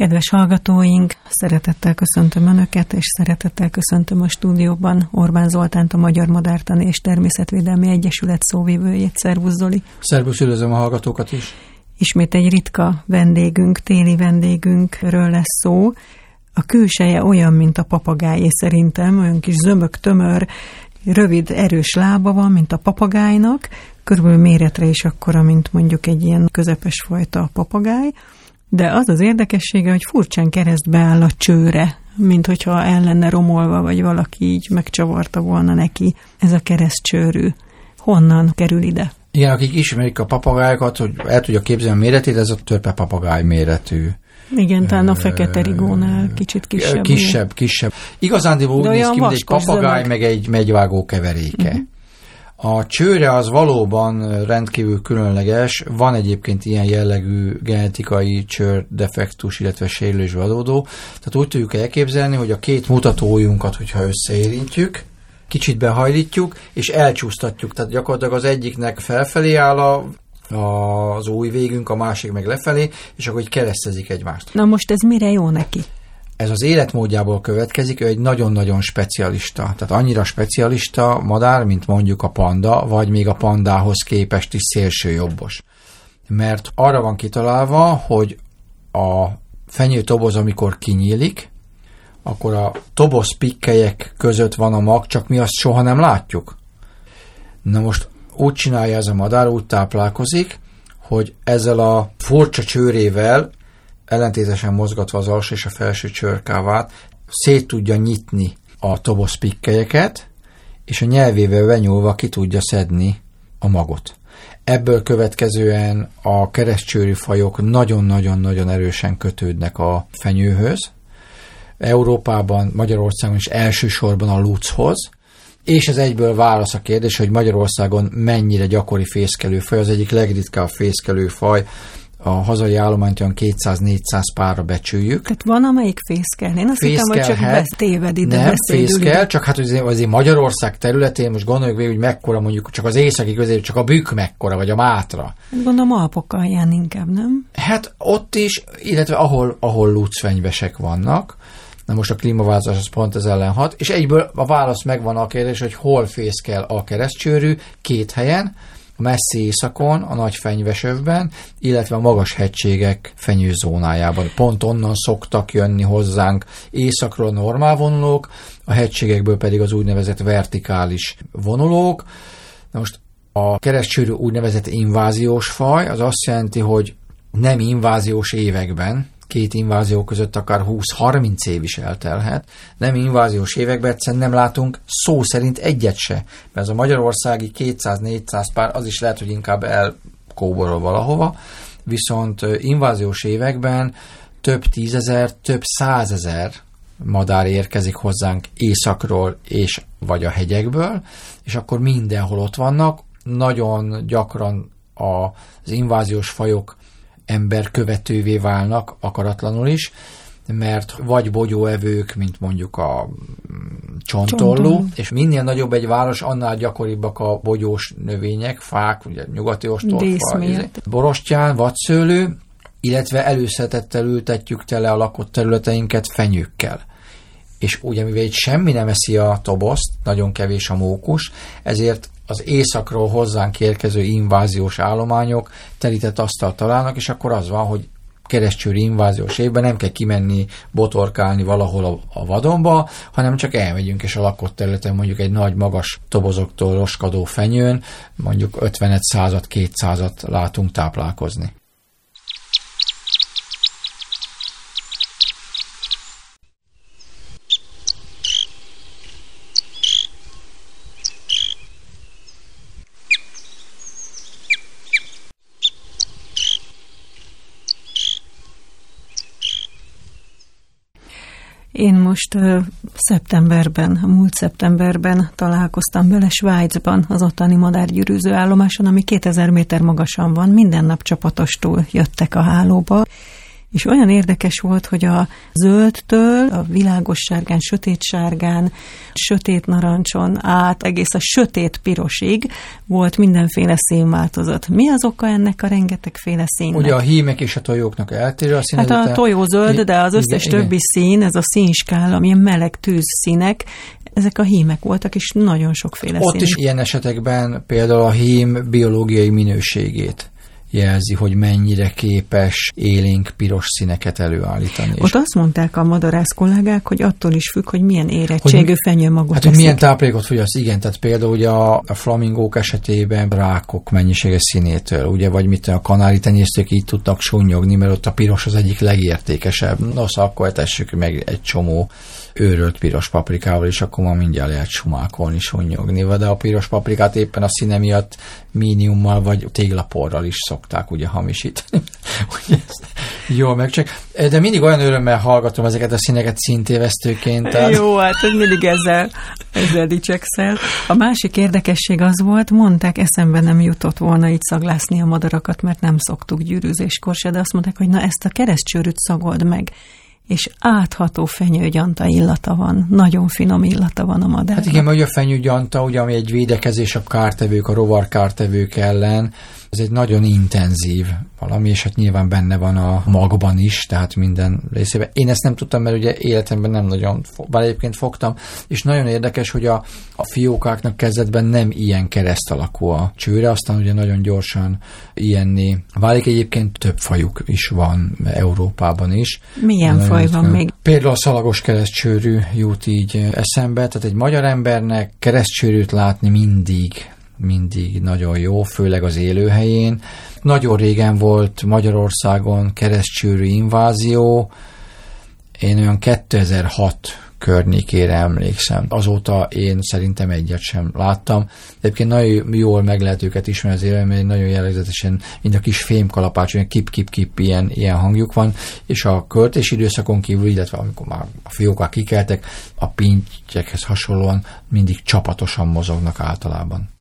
Kedves hallgatóink, szeretettel köszöntöm Önöket, és szeretettel köszöntöm a stúdióban Orbán Zoltánt, a Magyar Madártani és Természetvédelmi Egyesület szóvivőjét. Szervusz Zoli! Szervusz, üdvözlöm a hallgatókat is! Ismét egy ritka vendégünk, téli vendégünkről lesz szó. A külseje olyan, mint a papagájé szerintem, olyan kis zömök, tömör, rövid, erős lába van, mint a papagájnak, körülbelül méretre is akkora, mint mondjuk egy ilyen közepes fajta papagáj, de az az érdekessége, hogy furcsán keresztbe áll a csőre, mint hogyha el lenne romolva, vagy valaki így megcsavarta volna neki ez a keresztcsőrű. Honnan kerül ide? Igen, akik ismerik a papagájokat, hogy el tudja képzelni a méretét, ez a törpe papagáj méretű. Igen, talán a fekete rigónál kicsit kisebb. Kisebb, ugye? kisebb. Igazán úgy néz ki, mint egy papagáj, meg egy megyvágó keveréke. Uh-huh. A csőre az valóban rendkívül különleges, van egyébként ilyen jellegű genetikai csőr defektus, illetve sérülésből adódó. Tehát úgy tudjuk elképzelni, hogy a két mutatójunkat, hogyha összeérintjük, kicsit behajlítjuk, és elcsúsztatjuk. Tehát gyakorlatilag az egyiknek felfelé áll a az új végünk, a másik meg lefelé, és akkor így keresztezik egymást. Na most ez mire jó neki? Ez az életmódjából következik, ő egy nagyon-nagyon specialista. Tehát annyira specialista madár, mint mondjuk a panda, vagy még a pandához képest is szélsőjobbos. Mert arra van kitalálva, hogy a fenyő toboz, amikor kinyílik, akkor a toboz pikkelyek között van a mag, csak mi azt soha nem látjuk. Na most úgy csinálja ez a madár, úgy táplálkozik, hogy ezzel a furcsa csőrével ellentétesen mozgatva az alsó és a felső csörkávát, szét tudja nyitni a tobosz pikkelyeket, és a nyelvével benyúlva ki tudja szedni a magot. Ebből következően a keresztcsőri fajok nagyon-nagyon-nagyon erősen kötődnek a fenyőhöz. Európában, Magyarországon is elsősorban a luchoz, és ez egyből válasz a kérdés, hogy Magyarországon mennyire gyakori fészkelőfaj, az egyik legritkább fészkelőfaj, a hazai állományt olyan 200-400 párra becsüljük. Tehát van, amelyik fészkel? Én azt hittem, hogy csak téved ide, Nem, fészkel, csak hát azért, azért Magyarország területén, most gondoljuk végül, hogy mekkora mondjuk csak az északi közé, csak a bükk mekkora, vagy a mátra. Hát gondolom Alpok alján inkább, nem? Hát ott is, illetve ahol, ahol lucfenyvesek vannak, Na most a klímaváltozás az pont ez ellen hat, és egyből a válasz megvan a kérdés, hogy hol fészkel a keresztcsőrű, két helyen, a messzi északon, a nagy fenyvesövben, illetve a magas hegységek fenyőzónájában. Pont onnan szoktak jönni hozzánk északról normál vonulók, a hegységekből pedig az úgynevezett vertikális vonulók. Na most a keresztcsőrű úgynevezett inváziós faj, az azt jelenti, hogy nem inváziós években, két invázió között akár 20-30 év is eltelhet. Nem inváziós években egyszerűen nem látunk szó szerint egyet se. Mert ez a magyarországi 200-400 pár, az is lehet, hogy inkább elkóborol valahova, viszont inváziós években több tízezer, több százezer madár érkezik hozzánk északról és vagy a hegyekből, és akkor mindenhol ott vannak. Nagyon gyakran az inváziós fajok ember követővé válnak akaratlanul is, mert vagy bogyóevők, mint mondjuk a mm, csontollu, Csontolú. és minél nagyobb egy város, annál gyakoribbak a bogyós növények, fák, ugye nyugati ostorfa, borostyán, vadszőlő, illetve előszetettel ültetjük tele a lakott területeinket fenyőkkel. És ugye mivel itt semmi nem eszi a toboszt, nagyon kevés a mókus, ezért az északról hozzánk érkező inváziós állományok telített asztalt találnak, és akkor az van, hogy keresztcsőri inváziós évben nem kell kimenni, botorkálni valahol a, a vadonba, hanem csak elmegyünk, és a lakott területen mondjuk egy nagy, magas tobozoktól roskadó fenyőn, mondjuk 50 század, 200 látunk táplálkozni. Én most szeptemberben, múlt szeptemberben találkoztam vele Svájcban, az ottani madárgyűrűző állomáson, ami 2000 méter magasan van. Minden nap csapatostól jöttek a hálóba. És olyan érdekes volt, hogy a zöldtől a világos sárgán, sötét sárgán, sötét narancson át, egész a sötét pirosig volt mindenféle színváltozat. Mi az oka ennek a rengetegféle színnek? Ugye a hímek és a tojóknak eltérő a színezete. Hát a tojó zöld, de az összes igen, többi igen. szín, ez a színskál, amilyen meleg tűz színek, ezek a hímek voltak, és nagyon sokféle Ott szín. is ilyen esetekben például a hím biológiai minőségét jelzi, hogy mennyire képes élénk piros színeket előállítani. Ott azt mondták a madarász kollégák, hogy attól is függ, hogy milyen érettségű hogy, fenyőmagot Hát, hogy milyen táplálékot fogyaszt, igen, tehát például ugye a, a flamingók esetében rákok mennyisége színétől, ugye, vagy mit a kanári tenyésztők így tudtak sunnyogni, mert ott a piros az egyik legértékesebb. Nos, akkor tessük meg egy csomó őrölt piros paprikával, és akkor ma mindjárt lehet sumákolni, sunnyogni, de a piros paprikát éppen a színe miatt míniummal vagy téglaporral is szokták ugye hamisítani. ugye ezt jól megcsek. De mindig olyan örömmel hallgatom ezeket a színeket szintévesztőként. Tehát... Jó, hát hogy mindig ezzel, ezzel dicsekszel. A másik érdekesség az volt, mondták, eszembe nem jutott volna így szaglászni a madarakat, mert nem szoktuk gyűrűzéskor se, de azt mondták, hogy na ezt a keresztcsőrűt szagold meg és átható fenyőgyanta illata van, nagyon finom illata van a madárnak. Hát igen, mert a fenyőgyanta, ugye, ami egy védekezés a kártevők, a rovar kártevők ellen, ez egy nagyon intenzív valami, és hát nyilván benne van a magban is, tehát minden részében. Én ezt nem tudtam, mert ugye életemben nem nagyon, bár egyébként fogtam, és nagyon érdekes, hogy a, a fiókáknak kezdetben nem ilyen kereszt alakú a csőre, aztán ugye nagyon gyorsan ilyenné válik. Egyébként több fajuk is van Európában is. Milyen nagyon faj van még? Például a szalagos keresztcsőrű jut így eszembe, tehát egy magyar embernek keresztcsőrűt látni mindig mindig nagyon jó, főleg az élőhelyén. Nagyon régen volt Magyarországon keresztcsőrű invázió, én olyan 2006 környékére emlékszem. Azóta én szerintem egyet sem láttam. De egyébként nagyon jól meg lehet őket ismerni az élőben, mert nagyon jellegzetesen, mint a kis fémkalapács, olyan kip-kip-kip ilyen, ilyen hangjuk van, és a költési időszakon kívül, illetve amikor már a fiókák kikeltek, a pintyekhez hasonlóan mindig csapatosan mozognak általában.